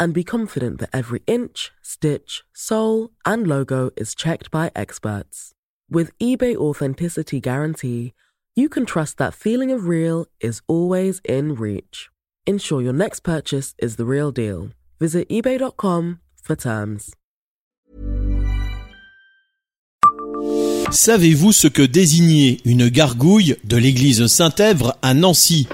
and be confident that every inch, stitch, sole, and logo is checked by experts. With eBay Authenticity Guarantee, you can trust that feeling of real is always in reach. Ensure your next purchase is the real deal. Visit eBay.com for terms. Savez-vous ce que désignait une gargouille de l'église Saint-Èvre à Nancy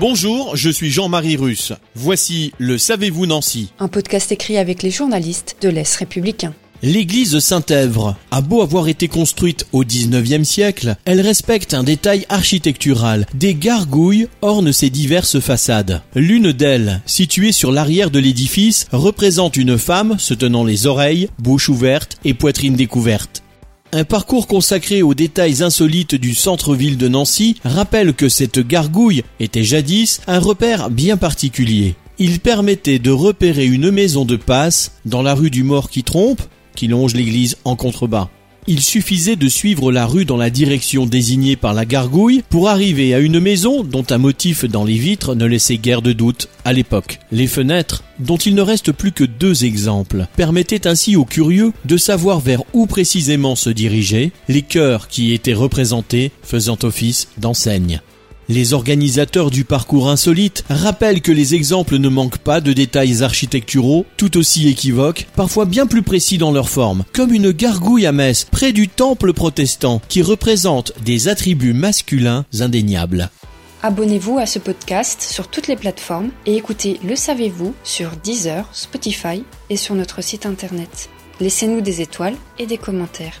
Bonjour, je suis Jean-Marie Russe. Voici le Savez-vous Nancy Un podcast écrit avec les journalistes de l'Est républicain. L'église Saint-Èvre a beau avoir été construite au 19e siècle, elle respecte un détail architectural. Des gargouilles ornent ses diverses façades. L'une d'elles, située sur l'arrière de l'édifice, représente une femme se tenant les oreilles, bouche ouverte et poitrine découverte. Un parcours consacré aux détails insolites du centre-ville de Nancy rappelle que cette gargouille était jadis un repère bien particulier. Il permettait de repérer une maison de passe dans la rue du Mort qui trompe, qui longe l'église en contrebas. Il suffisait de suivre la rue dans la direction désignée par la gargouille pour arriver à une maison dont un motif dans les vitres ne laissait guère de doute à l'époque. Les fenêtres, dont il ne reste plus que deux exemples, permettaient ainsi aux curieux de savoir vers où précisément se diriger, les cœurs qui étaient représentés faisant office d'enseigne. Les organisateurs du parcours insolite rappellent que les exemples ne manquent pas de détails architecturaux tout aussi équivoques, parfois bien plus précis dans leur forme, comme une gargouille à Metz près du temple protestant qui représente des attributs masculins indéniables. Abonnez-vous à ce podcast sur toutes les plateformes et écoutez Le Savez-vous sur Deezer, Spotify et sur notre site internet. Laissez-nous des étoiles et des commentaires.